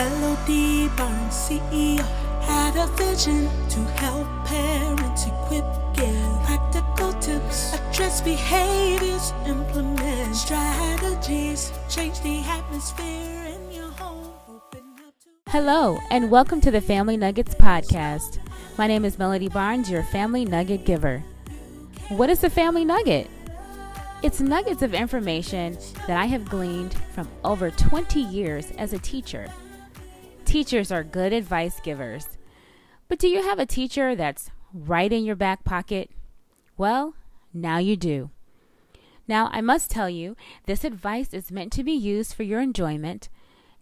Melody CEO, had a vision to help parents equip, practical tips, address behaviors, implement strategies, change the atmosphere in your home. Hello, and welcome to the Family Nuggets podcast. My name is Melody Barnes, your family nugget giver. What is a family nugget? It's nuggets of information that I have gleaned from over 20 years as a teacher. Teachers are good advice givers. But do you have a teacher that's right in your back pocket? Well, now you do. Now, I must tell you, this advice is meant to be used for your enjoyment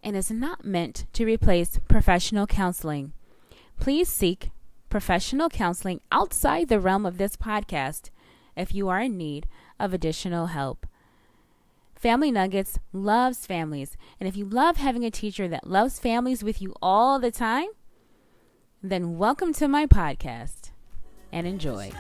and is not meant to replace professional counseling. Please seek professional counseling outside the realm of this podcast if you are in need of additional help. Family Nuggets loves families, and if you love having a teacher that loves families with you all the time, then welcome to my podcast and enjoy.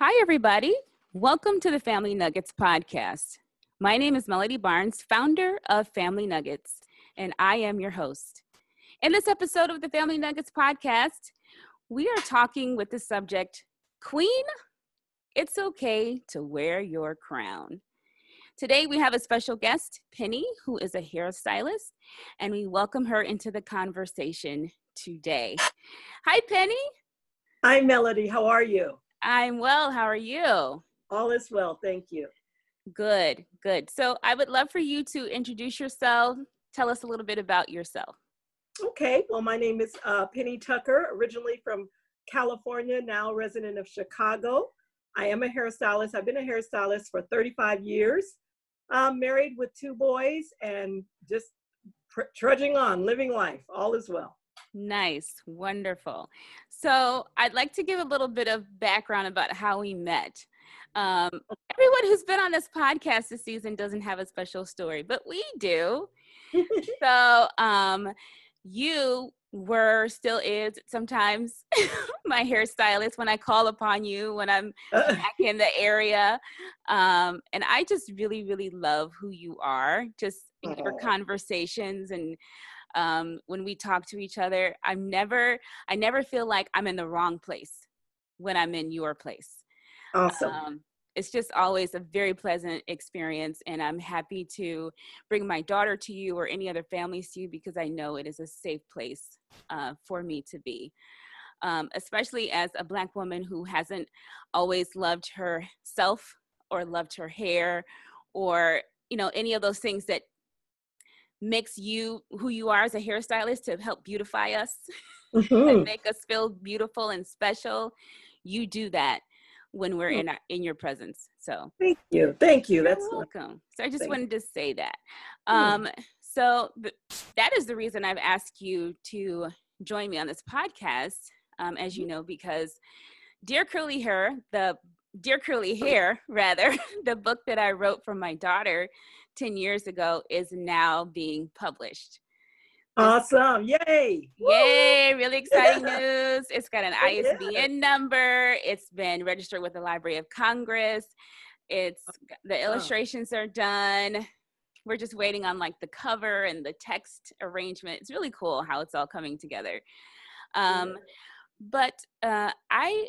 Hi, everybody. Welcome to the Family Nuggets podcast. My name is Melody Barnes, founder of Family Nuggets, and I am your host. In this episode of the Family Nuggets podcast, we are talking with the subject Queen, it's okay to wear your crown. Today, we have a special guest, Penny, who is a hairstylist, and we welcome her into the conversation today. Hi, Penny. Hi, Melody. How are you? I'm well. How are you? All is well. Thank you. Good, good. So, I would love for you to introduce yourself. Tell us a little bit about yourself. Okay. Well, my name is uh, Penny Tucker, originally from California, now resident of Chicago. I am a hairstylist. I've been a hairstylist for 35 years. I'm married with two boys and just trudging on, living life. All is well. Nice, wonderful. So, I'd like to give a little bit of background about how we met. Um, everyone who's been on this podcast this season doesn't have a special story, but we do. so, um, you were still is sometimes my hairstylist when I call upon you when I'm back in the area. Um, and I just really, really love who you are, just in your conversations and um, when we talk to each other. I'm never, I never feel like I'm in the wrong place when I'm in your place. awesome. Um, it's just always a very pleasant experience, and I'm happy to bring my daughter to you or any other families to you because I know it is a safe place uh, for me to be. Um, especially as a Black woman who hasn't always loved herself or loved her hair or you know any of those things that makes you who you are as a hairstylist to help beautify us and Mhm. make us feel beautiful and special you do that when we're Oh. in our, in your presence so Thank you. Thank you. you're That's welcome so i just Thank wanted to say that Hmm. um so th- that is the reason i've asked you to join me on this podcast um, as Mm-hmm. you know because dear curly hair the dear curly hair rather the book that i wrote for my daughter 10 years ago is now being published awesome. Yay. Yay, really exciting news. It's got an. ISBN number. It's been registered with the Library of Congress. It's the illustrations are done. We're just waiting on like the cover and the text arrangement. It's really cool how it's all coming together. Um, but uh, I,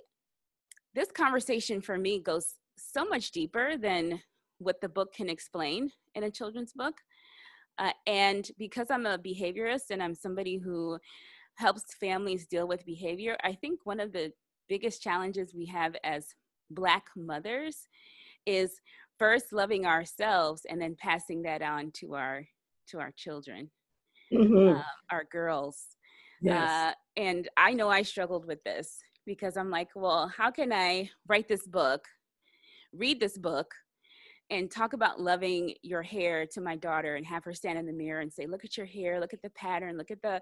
this conversation for me goes so much deeper than what the book can explain in a children's book. Uh, and because I'm a behaviorist and I'm somebody who helps families deal with behavior, I think one of the biggest challenges we have as Black mothers is first loving ourselves and then passing that on to our to our children, Mhm. uh, our girls. Yes. Uh, and I know I struggled with this because I'm like, well, how can I write this book, read this book, and talk about loving your hair to my daughter and have her stand in the mirror and say, look at your hair, look at the pattern, look at the,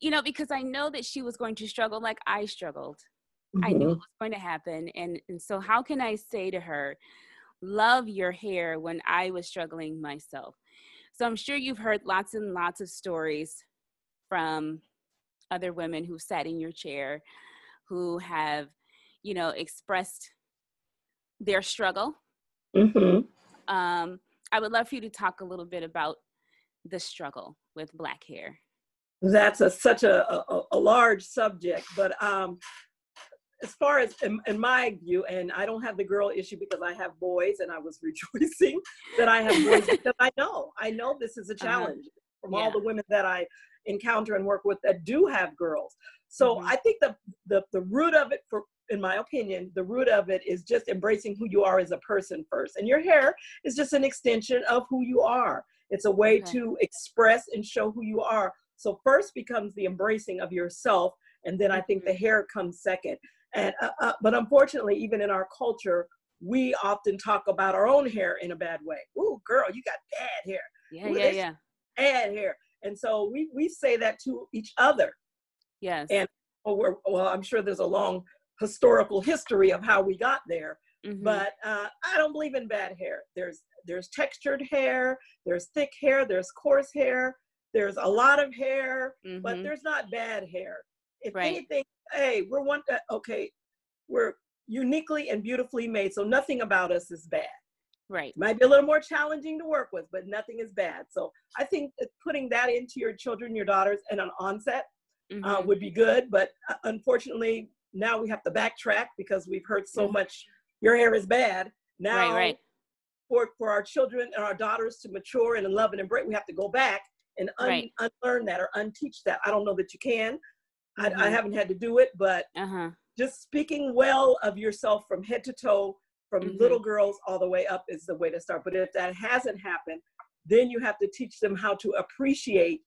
you know, because I know that she was going to struggle like I struggled. I knew it Mhm. was going to happen. And, and so, how can I say to her, love your hair when I was struggling myself? So, I'm sure you've heard lots and lots of stories from other women who sat in your chair who have, you know, expressed their struggle Mm-hmm. Um, I would love for you to talk a little bit about the struggle with black hair. That's a, such a, a, a large subject, but um, as far as in, in, my view, and I don't have the girl issue because I have boys, and I was rejoicing that I have boys because I know I know this is a uh-huh. challenge uh-huh. from yeah. all the women that I encounter and work with that do have girls. So mm-hmm. I think the, the the root of it, for in my opinion, the root of it is just embracing who you are as a person first, and your hair is just an extension of who you are. It's a way okay. to express and show who you are. So first becomes the embracing of yourself, and then I think the mm-hmm. hair comes second. And uh, uh, but unfortunately, even in our culture, we often talk about our own hair in a bad way. Ooh, girl, you got bad hair. Yeah, Ooh, yeah, yeah. Bad hair. And so we we say that to each other. Yes. And well, well I'm sure there's a long historical history of how we got there. Mm-hmm. But uh, I don't believe in bad hair. There's there's textured hair, there's thick hair, there's coarse hair, there's a lot of hair, mm-hmm. but there's not bad hair. If right. anything, hey, we're one, uh, okay, we're uniquely and beautifully made, so nothing about us is bad. Right. Might be a little more challenging to work with, but nothing is bad. So I think putting that into your children, your daughters, and an onset uh, mm-hmm. uh, would be good. But uh, unfortunately, now we have to backtrack because we've heard so much. Your hair is bad. Now, right, right. for for our children and our daughters to mature and love and embrace, we have to go back and un- right. unlearn that or unteach that. I don't know that you can. I, mm-hmm. I haven't had to do it, but uh-huh. just speaking well of yourself from head to toe, from mm-hmm. little girls all the way up is the way to start. But if that hasn't happened, then you have to teach them how to appreciate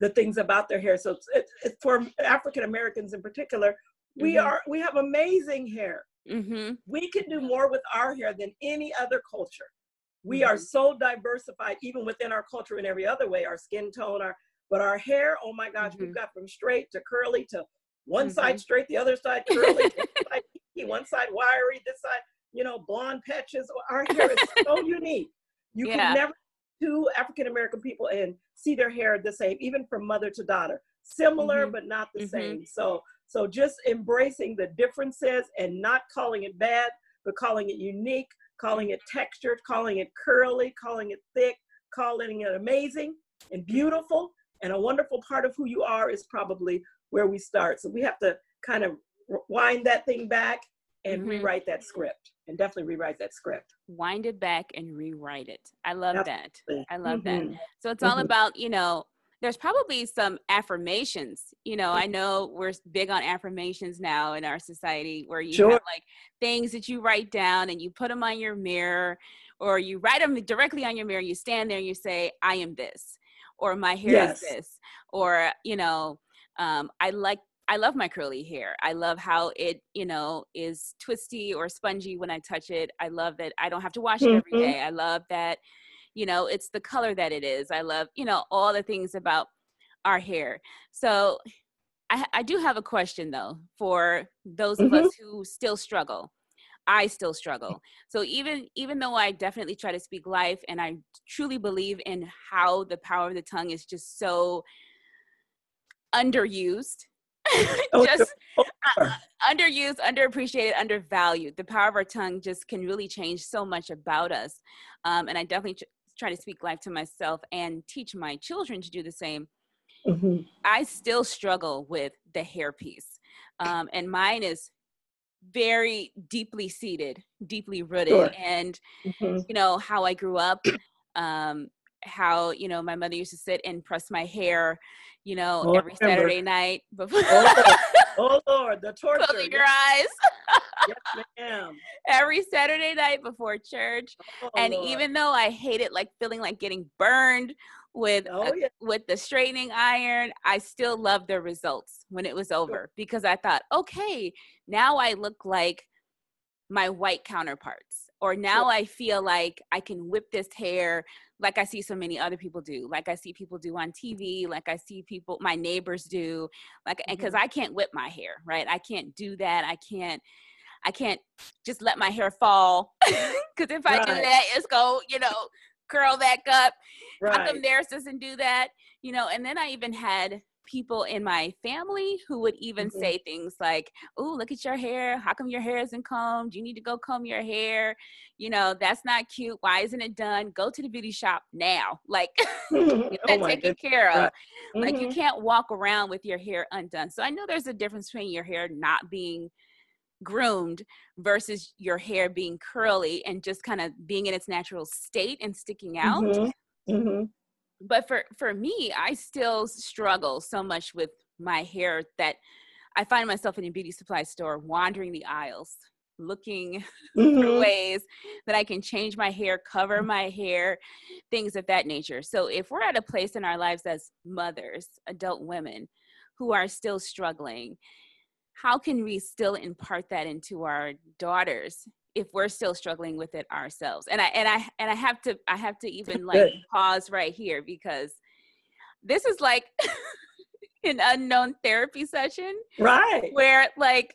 the things about their hair. So it's, it's, it's for African Americans in particular, we mm-hmm. are we have amazing hair. Mm-hmm. We can do more with our hair than any other culture. We are mm-hmm. so diversified, even within our culture in every other way. Our skin tone, our but our hair, oh my gosh, mm-hmm. we've got from straight to curly to one mm-hmm. side straight, the other side curly, one, side, wiry, this side, you know, blonde patches. Our hair is so unique. You yeah. can never two African American people and see their hair the same, even from mother to daughter. Similar, mm-hmm. but not the mm-hmm. same. So so just embracing the differences and not calling it bad, but calling it unique, calling it textured, calling it curly, calling it thick, calling it amazing and beautiful, and a wonderful part of who you are is probably where we start. So we have to kind of wind that thing back and mm-hmm. rewrite that script and definitely rewrite that script. Wind it back and rewrite it. I love Absolutely. that. I love mm-hmm. that. So it's all mm-hmm. about, you know, there's probably some affirmations. You know, I know we're big on affirmations now in our society where you sure. have like things that you write down and you put them on your mirror or you write them directly on your mirror. You stand there and you say, I am this or my hair yes. is this or you know um, i like i love my curly hair i love how it you know is twisty or spongy when i touch it i love that i don't have to wash it every mm-hmm. day i love that you know it's the color that it is i love you know all the things about our hair so i, I do have a question though for those of mm-hmm. us who still struggle I still struggle. So even even though I definitely try to speak life and I truly believe in how the power of the tongue is just so underused. Oh, just uh, underused, underappreciated, undervalued. The power of our tongue just can really change so much about us. Um, and I definitely try to speak life to myself and teach my children to do the same. Mm-hmm. I still struggle with the hair piece. Um, and mine is very deeply seated, deeply rooted, sure. and mm-hmm. you know how I grew up. Um, how you know my mother used to sit and press my hair, you know, oh, every Saturday night before. Oh, Lord, the torture! Closing your eyes. yes, ma'am. Every Saturday night before church, oh, and Lord. even though I hated like feeling like getting burned with oh, yeah. Uh, with the straightening iron i still loved the results when it was over because i thought okay now i look like my white counterparts or now i feel like i can whip this hair like i see so many other people do like i see people do on tv like i see people my neighbors do like because mm-hmm. i can't whip my hair right i can't do that i can't I can't just let my hair fall because if I right. do that, it's go, you know, curl back up. Right. How come theirs doesn't do that? You know, and then I even had people in my family who would even Mhm. say things like, "Oh, look at your hair. How come your hair isn't combed? You need to go comb your hair. You know, that's not cute. Why isn't it done? Go to the beauty shop now. Like get oh that my taken care of. Right. Like you Mhm. can't walk around with your hair undone. So I know there's a difference between your hair not being groomed versus your hair being curly and just kind of being in its natural state and sticking out. Mhm. But for for me, I still struggle so much with my hair that I find myself in a beauty supply store wandering the aisles looking for Mhm. ways that I can change my hair, cover my hair, things of that nature. So if we're at a place in our lives as mothers, adult women who are still struggling, how can we still impart that into our daughters if we're still struggling with it ourselves? And I and I and I have to I have to even like pause right here because this is like an unknown therapy session Right. where like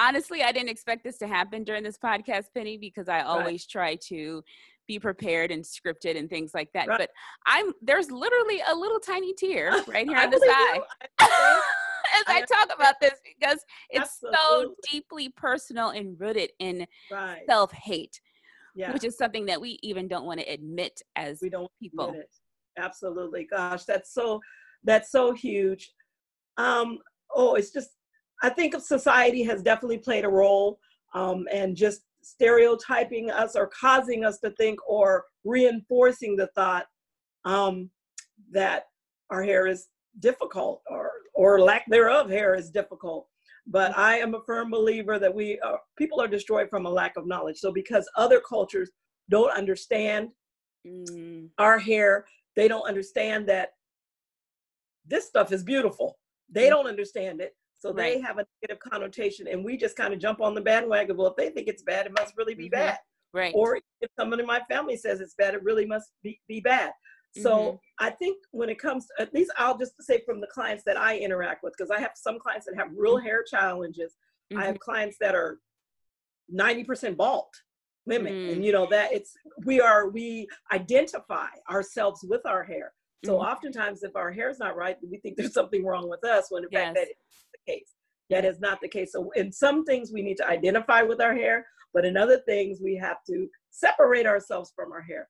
honestly i didn't expect this to happen during this podcast penny because i always try to be prepared and scripted and things like that Right. but i'm there's literally a little tiny tear right here on the side as i I talk about this because it's so deeply personal and rooted in Right. self-hate Yeah. which is something that we even don't want to admit as we don't people. Absolutely. Gosh, that's so that's so huge. Um, oh, it's just I think society has definitely played a role um, and just stereotyping us or causing us to think or reinforcing the thought um, that our hair is difficult or or lack thereof hair is difficult. But I am a firm believer that we uh, people are destroyed from a lack of knowledge. So because other cultures don't understand Mm, our hair, they don't understand that this stuff is beautiful. They Mhm. don't understand it. So they have a negative connotation, and we just kind of jump on the bandwagon. Well, if they think it's bad, it must really be Mhm. bad. right Or if someone in my family says it's bad, it really must be, be bad. So Mhm. I think when it comes, at least I'll just say from the clients that I interact with, because I have some clients that have real hair challenges. I Mhm. have clients that are 90% bald women. Mm. And you know, that it's we are we identify ourselves with our hair. So Mhm. oftentimes if our hair is not right, we think there's something wrong with us when in fact Yes. that is the case. That is not the case. So in some things we need to identify with our hair, but in other things we have to separate ourselves from our hair.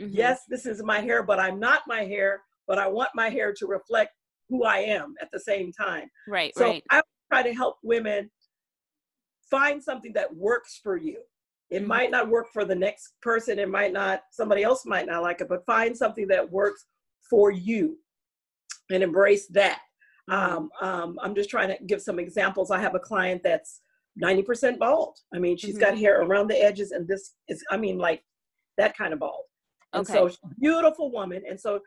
Mhm. Yes, this is my hair, but I'm not my hair, but I want my hair to reflect who I am at the same time. right So right I try to help women find something that works for you. It Mhm. might not work for the next person. It might not, somebody else might not like it, but find something that works for you and embrace that. Mhm. Um, um, I'm just trying to give some examples. I have a client that's 90% bald. I mean, she's Mhm. got hair around the edges, and this is, I mean, like that kind of bald. And so, Okay. beautiful woman. And so,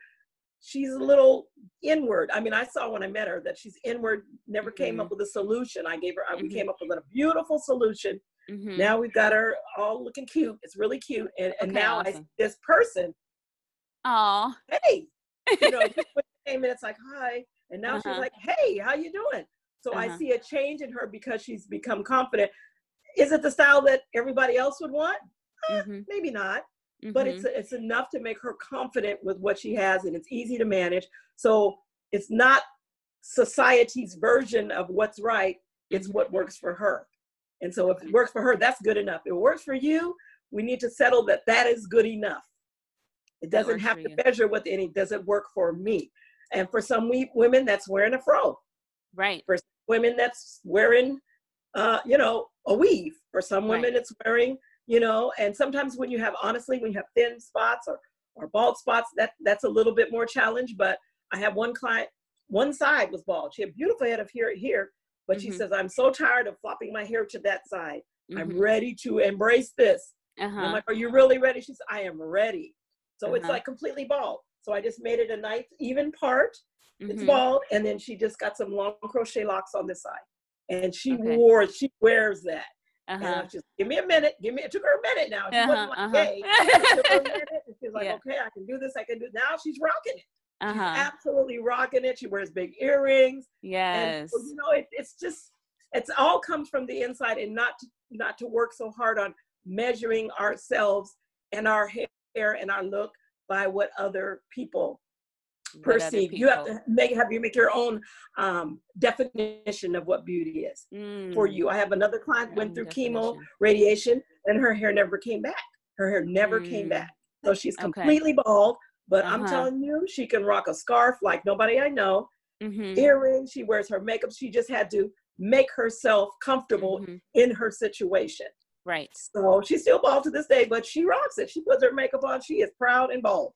she's a little inward. I mean, I saw when I met her that she's inward, never came up with a solution. I gave her, I we came up with a beautiful solution. Mhm. Now we've got her all looking cute. It's really cute. And, and Okay, now I, awesome. this person, Aw. hey, you know, just when she came in, it's like, hi. And now she's Uh-huh. like, hey, how you doing? So I Uh-huh. see a change in her because she's become confident. Is it the style that everybody else would want? Eh. Maybe not but Mhm. it's it's enough to make her confident with what she has and it's easy to manage so it's not society's version of what's right it's Mhm. what works for her and so if it works for her that's good enough if it works for you we need to settle that that is good enough it doesn't have to you. measure with any does it work for me and for some we, women that's wearing a fro right For women that's wearing uh you know a weave for some Right. women it's wearing you know and sometimes when you have honestly when you have thin spots or or bald spots that that's a little bit more challenge but i have one client one side was bald she had beautiful head of hair here but she Mhm. says i'm so tired of flopping my hair to that side i'm Mhm. ready to embrace this and i'm uh-huh like are you really ready she says i am ready so it's Uh-huh. like completely bald so i just made it a nice even part it's Mhm. bald and then she just got some long crochet locks on this side and she Okay. wore she wears that and I uh-huh was just give me a minute give me it took her a minute now she Uh-huh, wasn't like uh-huh. hey it took her a minute and she's like Yeah. okay i can do this i can do now she's rocking it she's uh-huh absolutely rocking it she wears big earrings and yes so, you know it, it's just it's all comes from the inside and not to, not to work so hard on measuring ourselves and our hair and our look by what other people perceive. You have to make have you make your own um, definition of what beauty is mm. for you. I have another client went through definition. chemo, radiation, and her hair never came back. Her hair never mm. came back. So she's completely okay. bald. But uh-huh. I'm telling you, she can rock a scarf like nobody I know. Mm-hmm. Earrings. She wears her makeup. She just had to make herself comfortable mm-hmm. in her situation. Right. So she's still bald to this day, but she rocks it. She puts her makeup on. She is proud and bald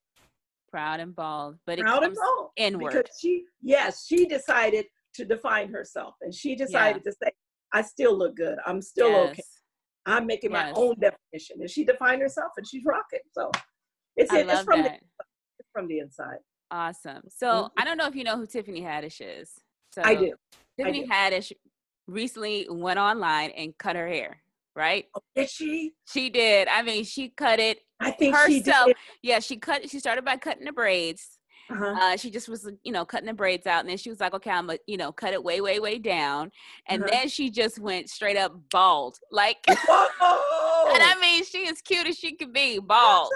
proud and bald, but it proud comes inward. Because she, yes, she decided to define herself, and she decided yeah. to say, "I still look good. I'm still yes. okay. I'm making yes. my own definition." And she defined herself, and she's rocking. So it's, it, it's from that. the it's from the inside. Awesome. So mm-hmm. I don't know if you know who Tiffany Haddish is. So I do. Tiffany I do. Haddish recently went online and cut her hair right? Oh, did she? She did. I mean, she cut it I think herself. She yeah, she cut. She started by cutting the braids. Uh-huh. Uh, she just was, you know, cutting the braids out, and then she was like, "Okay, I'm gonna, you know, cut it way, way, way down," and uh-huh. then she just went straight up bald, like. and I mean, she is cute as she could be, bald.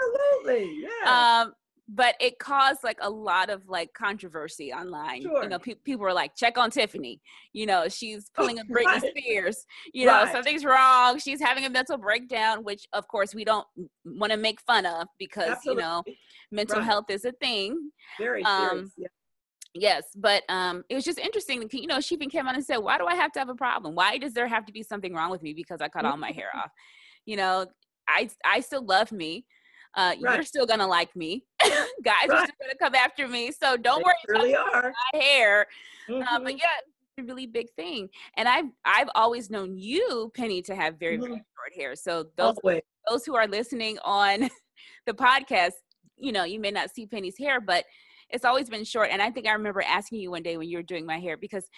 Absolutely, yeah. Um, but it caused like a lot of like controversy online. Sure. You know, pe- people were like, check on Tiffany. You know, she's pulling a Britney right. Spears. You right. know, something's wrong. She's having a mental breakdown, which of course we don't want to make fun of because Absolutely. you know, mental right. health is a thing. Very um, serious. Yeah. Yes, but um, it was just interesting. You know, she even came on and said, "Why do I have to have a problem? Why does there have to be something wrong with me because I cut all my hair off?" You know, I I still love me uh, right. you're still gonna like me. Guys right. are still gonna come after me. So don't they worry really about are. my hair. Mm-hmm. Uh, but mm-hmm. yeah, it's a really big thing. And I've I've always known you, Penny, to have very, mm-hmm. very short hair. So those Always. those who are listening on the podcast, you know, you may not see Penny's hair, but it's always been short. And I think I remember asking you one day when you were doing my hair because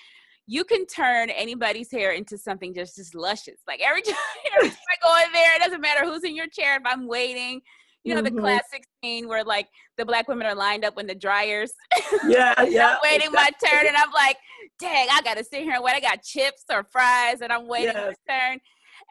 you can turn anybody's hair into something just just luscious. Like every time, every time I go in there, it doesn't matter who's in your chair. If I'm waiting, you know, mm-hmm. the classic scene where like the black women are lined up in the dryers. Yeah, yeah. I'm waiting exactly. my turn, and I'm like, dang, I gotta sit here and wait. I got chips or fries, and I'm waiting yes. my turn.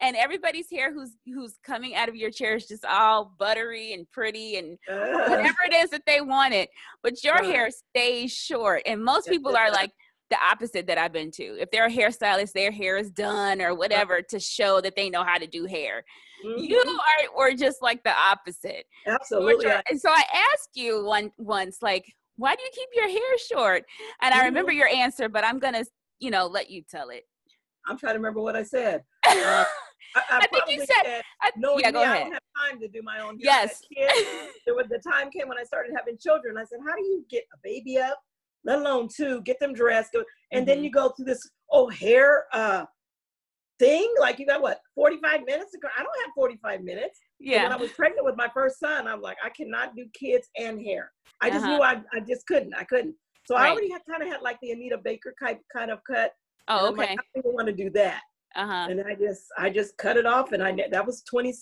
And everybody's hair who's who's coming out of your chair is just all buttery and pretty and whatever it is that they wanted. But your hair stays short, and most people are like the opposite that I've been to. If they're a hairstylist, their hair is done or whatever to show that they know how to do hair. Mm-hmm. You are or just like the opposite. Absolutely. And so I asked you one once, like, why do you keep your hair short? And mm-hmm. I remember your answer, but I'm gonna, you know, let you tell it. I'm trying to remember what I said. Uh, I, I, I think you said, said I, no, yeah, go ahead. I don't have time to do my own hair. Yes. there was the time came when I started having children. I said, how do you get a baby up, let alone two, get them dressed, go, and mm-hmm. then you go through this oh hair uh thing. Like you got what, 45 minutes to go? I don't have 45 minutes. Yeah. when I was pregnant with my first son, I'm like, I cannot do kids and hair. I just uh-huh. knew I, I just couldn't. I couldn't. So right. I already had kind of had like the Anita Baker type kind of cut. Oh, okay. Like, I didn't want to do that. Uh-huh. And I just I just cut it off, and I that was 20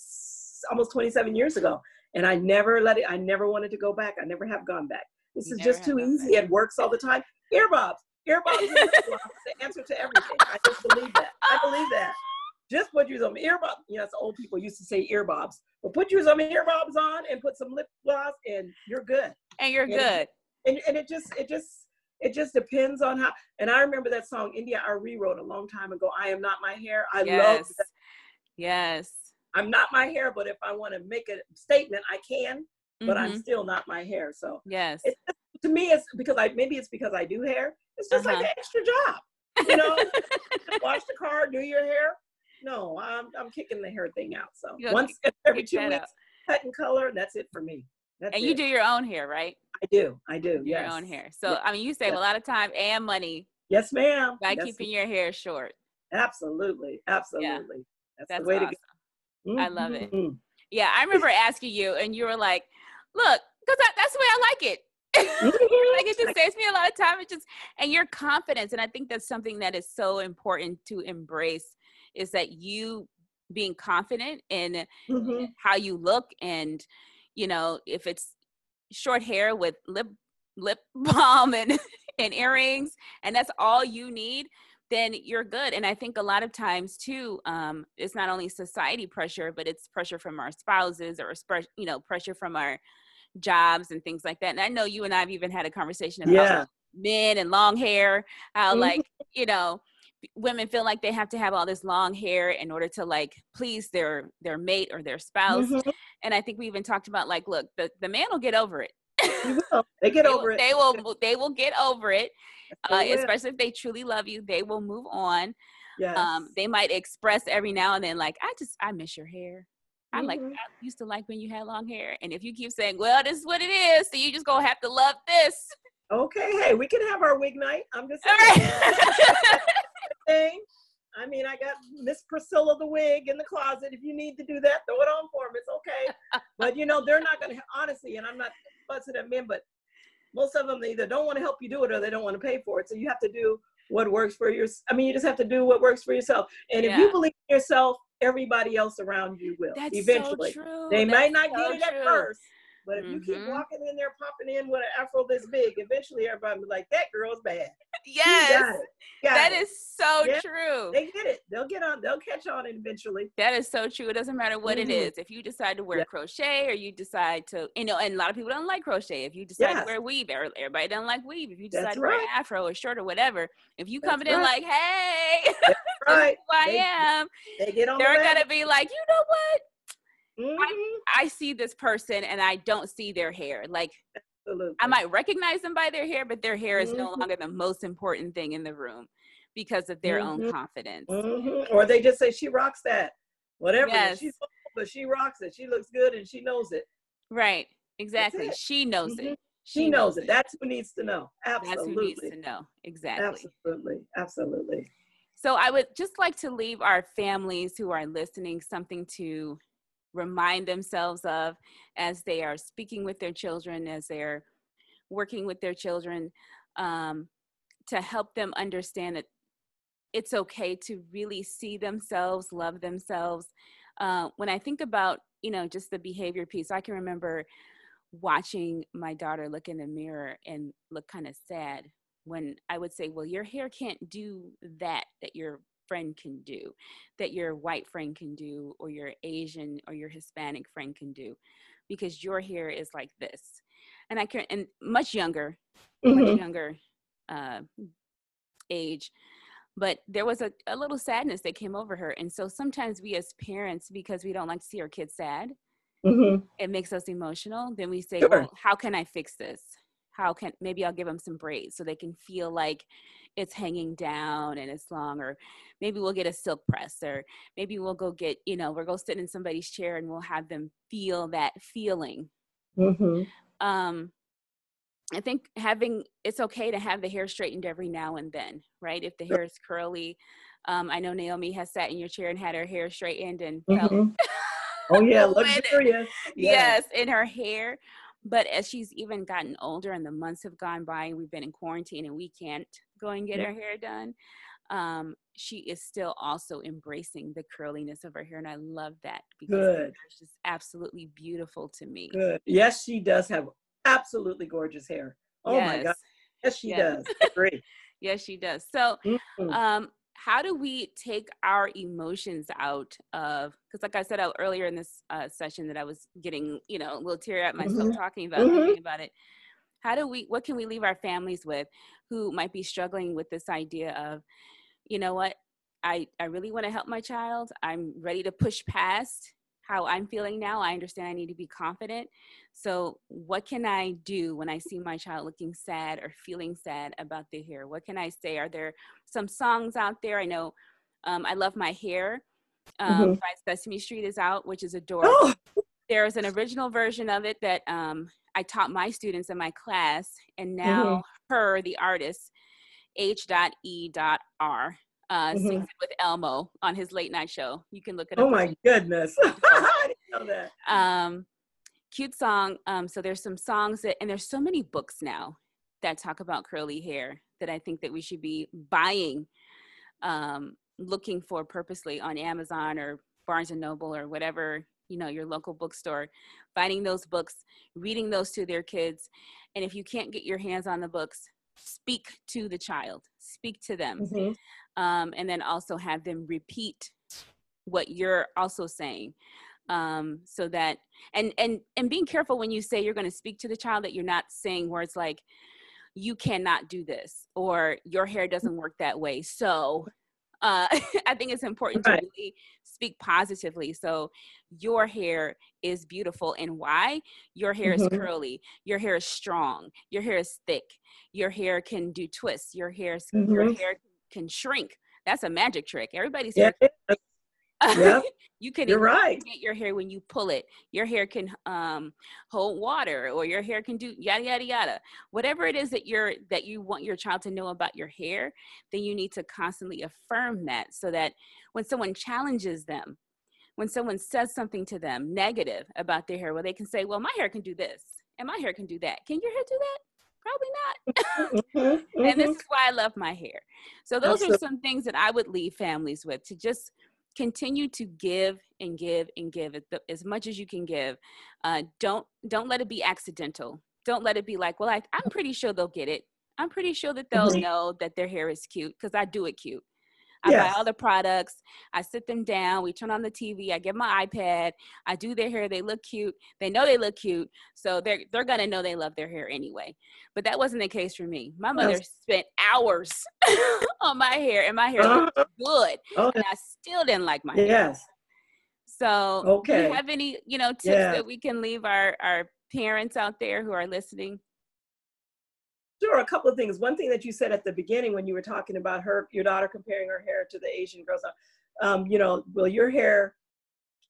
almost 27 years ago, and I never let it. I never wanted to go back. I never have gone back. This you is just too easy. Back. It works all the time. Earbobs. Earbuds is the answer to everything. I just believe that. I believe that. Just put you some earbuds. Yes, old people used to say earbobs, but put you some earbobs on and put some lip gloss, and you're good. And you're and good. and, and it just, it just, it just depends on how. And I remember that song India.Arie wrote a long time ago. I am not my hair. I yes. love that. Yes. I'm not my hair, but if I want to make a statement, I can. But mm-hmm. I'm still not my hair. So yes, it's, to me, it's because I maybe it's because I do hair. It's just uh-huh. like an extra job. You know, wash the car, do your hair. No, I'm I'm kicking the hair thing out. So once every two weeks, out. cut and color. That's it for me. That's and it. you do your own hair, right? I do. I do. Yes. Your own hair. So yes. I mean, you save yes. a lot of time and money. Yes, ma'am. By yes. keeping your hair short. Absolutely. Absolutely. Yeah. That's, That's, the way awesome. to go. Mm-hmm. I love it. Mm-hmm. Yeah, I remember asking you, and you were like, "Look, because that's the way I like it." Like it just saves me a lot of time. It just and your confidence, and I think that's something that is so important to embrace is that you being confident in mm-hmm. how you look and you know if it's short hair with lip lip balm and and earrings and that's all you need then you're good and i think a lot of times too um, it's not only society pressure but it's pressure from our spouses or you know pressure from our jobs and things like that. And I know you and I have even had a conversation about Yeah. men and long hair, how Mhm. like, you know, women feel like they have to have all this long hair in order to like please their their mate or their spouse. Mhm. And I think we even talked about like, look, the, the man will get over it. They get over it. They will they will get over it. Uh, especially if they truly love you, they will move on. Yes. Um, they might express every now and then, like, I just I miss your hair. I like Mhm. I used to like when you had long hair. And if you keep saying, Well, this is what it is, so you just gonna have to love this. okay, hey, we can have our wig night. I'm just saying. right. thing. I mean, I got Miss Priscilla the wig in the closet. If you need to do that, throw it on for them. It's okay. But you know, they're not going to honestly, and I'm not fussing at men, but most of them they either don't want to help you do it or they don't want to pay for it. So you have to do what works for your. I mean, you just have to do what works for yourself. And if you believe in yourself, everybody else around you will. That's eventually, so they might not so get it at true. first. But if you keep Mhm. walking in there, popping in with an afro this big, eventually everybody be like, "That girl's bad." Yes. got it. Got That it. is so Yeah. true. They get it. They'll get on. They'll catch on eventually. That is so true. It doesn't matter what it Mhm. is. If you decide to wear Yeah. crochet or you decide to, you know, and a lot of people don't like crochet. If you decide Yes. to wear weave, er- everybody doesn't like weave. If you decide That's to wear right. afro or short or whatever, if you come in right. like, hey, Right. who I They- am, They get on. they're the gonna be like, you know what? Mhm. I see this person and I don't see their hair. Like Absolutely. I might recognize them by their hair, but their hair is no Mhm. longer the most important thing in the room because of their own Mhm. confidence. Mhm. Or they just say she rocks that. Whatever. Yes. She's old, but she rocks it. She looks good and she knows it. Right. Exactly. it. She knows Mhm. it. She, knows it. That's who needs to know. That's Absolutely. who needs to know. Exactly. Absolutely. Absolutely. So I would just like to leave our families who are listening something to remind themselves of as they are speaking with their children, as they're working with their children, um, to help them understand that it's okay to really see themselves, love themselves. Uh, when I think about, you know, just the behavior piece, I can remember watching my daughter look in the mirror and look kind of sad when I would say, well, your hair can't do that that your friend can do, that your white friend can do, or your Asian or your Hispanic friend can do, because your hair is like this. And I can, and much younger, much Mhm. younger uh, age. But there was a, a little sadness that came over her. And so sometimes we as parents, because we don't like to see our kids sad, Mhm. it makes us emotional. Then we say, Sure. well, how can I fix this? How can maybe I'll give them some braids so they can feel like it's hanging down and it's long, or maybe we'll get a silk press, or maybe we'll go get, you know, we'll go sit in somebody's chair and we'll have them feel that feeling. Mhm. Um, I think having it's okay to have the hair straightened every now and then, right? If the Sure. hair is curly, um, I know Naomi has sat in your chair and had her hair straightened and Mhm. Oh yeah, luxurious. yes, in her hair. But as she's even gotten older and the months have gone by and we've been in quarantine and we can't go and get her hair done, um, she is still also embracing the curliness of her hair. And I love that because Good. it's just absolutely beautiful to me. Good. Yes, she does have absolutely gorgeous hair. Oh my God. Yes. Yes, she Yes. does. Agree. Yes, she does. So, Mhm. um, how do we take our emotions out of? Because, like I said out earlier in this uh, session, that I was getting, you know, a little tear at myself Mhm. talking about Mhm. thinking about it. How do we? What can we leave our families with, who might be struggling with this idea of, you know what, I I really want to help my child. I'm ready to push past how I'm feeling now. I understand I need to be confident. So, what can I do when I see my child looking sad or feeling sad about their hair? What can I say? Are there some songs out there? I know um, I Love My Hair um, Mhm. by Sesame Street is out, which is adorable. Oh, There's an original version of it that um, I taught my students in my class, and Mm-hmm. now her, the artist, H.E.R, uh, Mhm. sings it with Elmo on his late night show. You can look it up. oh my goodness. I didn't know that. um cute song um so there's some songs that and there's so many books now that talk about curly hair that i think that we should be buying um looking for purposely on amazon or barnes and noble or whatever you know your local bookstore finding those books reading those to their kids and if you can't get your hands on the books speak to the child speak to them Mhm. um, and then also have them repeat what you're also saying. um, so that and and and being careful when you say you're going to speak to the child that you're not saying words like you cannot do this or your hair doesn't work that way so uh, i think it's important right. to really speak positively so your hair is beautiful and why your hair mm-hmm. is curly your hair is strong your hair is thick your hair can do twists your hair mm-hmm. your hair can shrink that's a magic trick everybody's yeah. hair yeah. you can You're right. get your hair when you pull it. Your hair can um, hold water, or your hair can do yada yada yada. Whatever it is that you're that you want your child to know about your hair, then you need to constantly affirm that, so that when someone challenges them, when someone says something to them negative about their hair, well, they can say, "Well, my hair can do this, and my hair can do that. Can your hair do that?" Probably not. mm-hmm, and this mm-hmm. is why I love my hair. So those That's are some things that I would leave families with to just continue to give and give and give as much as you can give. Uh, don't don't let it be accidental. Don't let it be like well I, i'm pretty sure they'll get it. I'm pretty sure that they'll mm-hmm. know that their hair is cute because i do it cute I yes. buy all the products. I sit them down. We turn on the TV. I get my iPad. I do their hair. They look cute. They know they look cute, so they're they're gonna know they love their hair anyway. But that wasn't the case for me. My mother yes. spent hours on my hair, and my hair looked uh-huh. good, oh. and I still didn't like my yes. hair. So, okay. do you have any you know tips yeah. that we can leave our our parents out there who are listening? Sure, a couple of things. One thing that you said at the beginning when you were talking about her, your daughter comparing her hair to the Asian girls, um, you know, well, your hair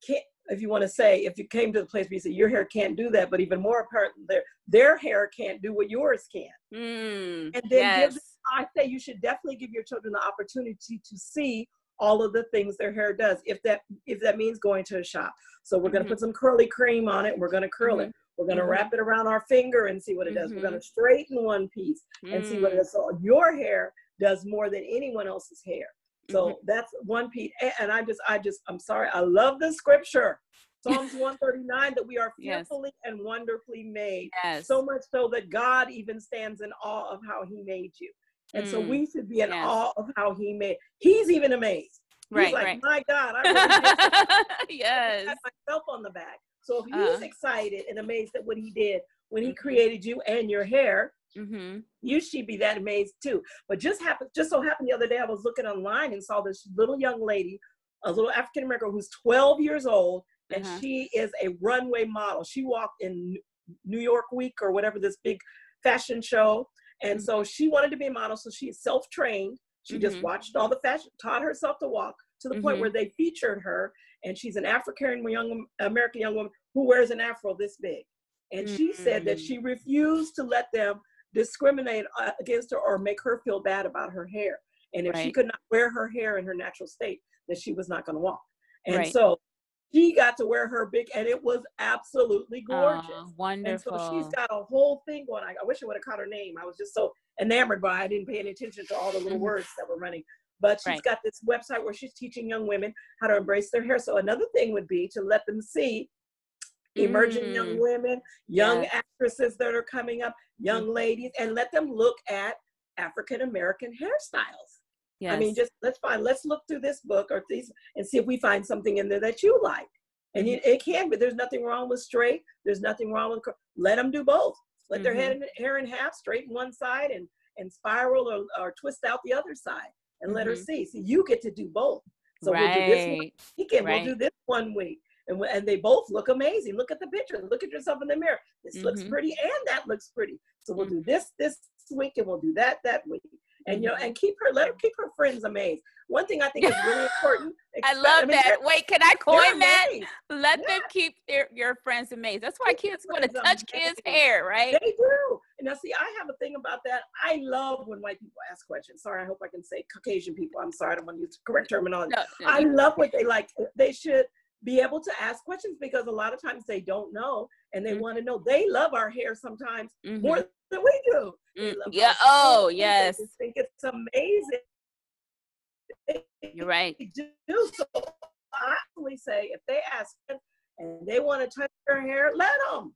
can't, if you want to say, if you came to the place where you said your hair can't do that, but even more apparent, their their hair can't do what yours can. Mm, and then yes. I say you should definitely give your children the opportunity to see all of the things their hair does, if that if that means going to a shop. So we're mm-hmm. gonna put some curly cream on it. We're gonna curl mm-hmm. it. We're going to mm-hmm. wrap it around our finger and see what it does. Mm-hmm. We're going to straighten one piece and mm. see what it mm. does. So your hair does more than anyone else's hair. So mm-hmm. that's one piece. And I just, I just, I'm sorry. I love the scripture. Psalms 139 that we are fearfully yes. and wonderfully made. Yes. So much so that God even stands in awe of how he made you. And mm. so we should be in yes. awe of how he made. He's even amazed. He's right, like, right. my God, I really yes. I myself on the back. So if he's uh, excited and amazed at what he did when he mm-hmm. created you and your hair, mm-hmm. you should be that amazed too. But just happened, just so happened the other day, I was looking online and saw this little young lady, a little African American who's 12 years old, and uh-huh. she is a runway model. She walked in New York Week or whatever this big fashion show, and mm-hmm. so she wanted to be a model. So she's self-trained. She just mm-hmm. watched all the fashion, taught herself to walk to the point mm-hmm. where they featured her and she's an African young American young woman who wears an afro this big. And mm-hmm. she said that she mm. refused to let them discriminate uh, against her or make her feel bad about her hair. And if right. she could not wear her hair in her natural state, that she was not going to walk. And right. so she got to wear her big, and it was absolutely gorgeous. Oh, wonderful. And so she's got a whole thing going. I, I wish I would have caught her name. I was just so enamored by. It. I didn't pay any attention to all the little mm-hmm. words that were running. But she's right. got this website where she's teaching young women how to embrace their hair. So another thing would be to let them see emerging mm. young women, young yes. actresses that are coming up, young mm. ladies, and let them look at African American hairstyles. Yes. I mean, just let's find, let's look through this book or these and see if we find something in there that you like. And mm-hmm. it, it, can be, there's nothing wrong with straight. There's nothing wrong with, let them do both. Let mm-hmm. their head hair in half, straighten one side and, and spiral or, or twist out the other side and mm-hmm. let her mm-hmm. see. See, you get to do both. So right. we'll do this one weekend. Right. We'll do this one week. And, and they both look amazing. Look at the picture. Look at yourself in the mirror. This mm-hmm. looks pretty and that looks pretty. So we'll do this this week and we'll do that that week. And you know, and keep her let her keep her friends amazed. One thing I think is really important. I love I mean, that. Wait, can I coin that? Let yeah. them keep their your friends amazed. That's why keep kids want to touch kids' hair, right? They do. And now see, I have a thing about that. I love when white people ask questions. Sorry, I hope I can say Caucasian people. I'm sorry, I don't want to use correct terminology. No, no, I love what they like. They should be able to ask questions because a lot of times they don't know and they mm-hmm. want to know. They love our hair sometimes mm-hmm. more than we do. Mm, yeah. Oh, yes. They think it's amazing. You're right. Do. So I actually say if they ask and they want to touch your hair, let them.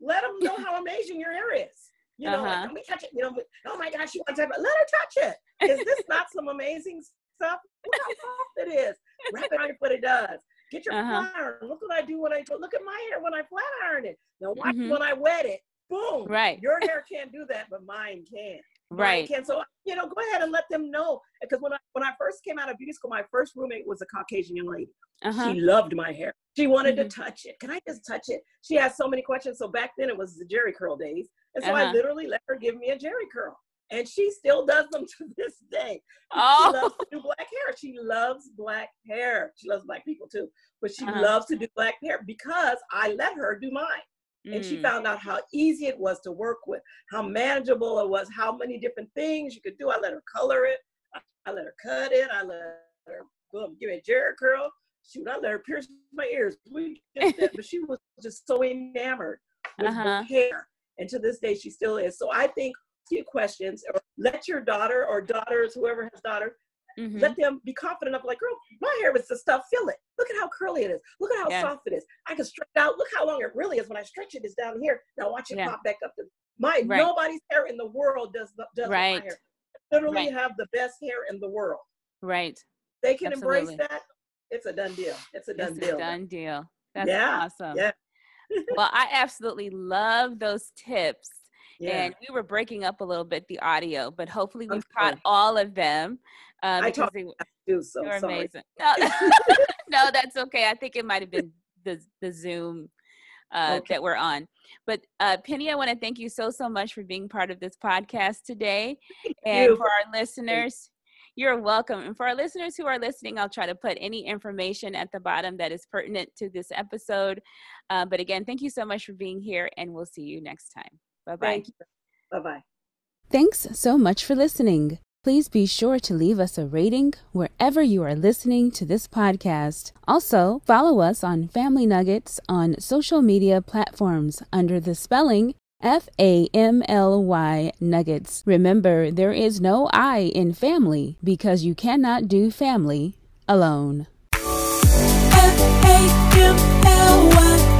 Let them know how amazing your hair is. You know, uh-huh. like, let me touch it. You know, oh my gosh, she wants to, touch it? let her touch it. Is this not some amazing stuff? Look how soft it is. Wrap it your foot, it does. Get your uh-huh. flat iron. Look what I do when I look at my hair when I flat iron it. Now watch mm-hmm. when I wet it. Boom. Right. Your hair can't do that, but mine can. Right. Mine can. So you know, go ahead and let them know. Because when I when I first came out of beauty school, my first roommate was a Caucasian young lady. Uh-huh. She loved my hair. She wanted mm-hmm. to touch it. Can I just touch it? She had so many questions. So back then it was the Jheri curl days. And so uh-huh. I literally let her give me a Jheri curl and she still does them to this day. Oh. She loves to do black hair. She loves black hair. She loves black people too, but she uh-huh. loves to do black hair because I let her do mine. Mm. And she mm. found out how easy it was to work with, how manageable it was, how many different things you could do. I let her color it. I let her cut it. I let her boom, give me a Jheri curl. Shoot, I let her pierce my ears. We did that, but she was just so enamored with uh-huh. hair. And to this day, she still is. So I think you questions or let your daughter or daughters, whoever has daughters, mm-hmm. let them be confident enough, like, girl, my hair is the stuff, feel it. Look at how curly it is. Look at how yeah. soft it is. I can stretch it out. Look how long it really is. When I stretch it, it's down here. Now watch it yeah. pop back up to my right. nobody's hair in the world does does right. my hair. literally right. have the best hair in the world. Right. They can Absolutely. embrace that. It's a done deal. It's a done it's deal. A done deal. That's yeah. awesome. Yeah. well, I absolutely love those tips yeah. and we were breaking up a little bit the audio, but hopefully we've caught all of them. Uh, I talk they, too, so sorry. amazing. No, no, that's okay. I think it might have been the the Zoom uh, okay. that we're on. But uh, Penny, I want to thank you so so much for being part of this podcast today, thank and you. for our listeners. You're welcome. And for our listeners who are listening, I'll try to put any information at the bottom that is pertinent to this episode. Uh, but again, thank you so much for being here, and we'll see you next time. Bye bye. Bye bye. Thanks so much for listening. Please be sure to leave us a rating wherever you are listening to this podcast. Also, follow us on Family Nuggets on social media platforms under the spelling F A M L Y Nuggets. Remember, there is no I in family because you cannot do family alone. F A M L Y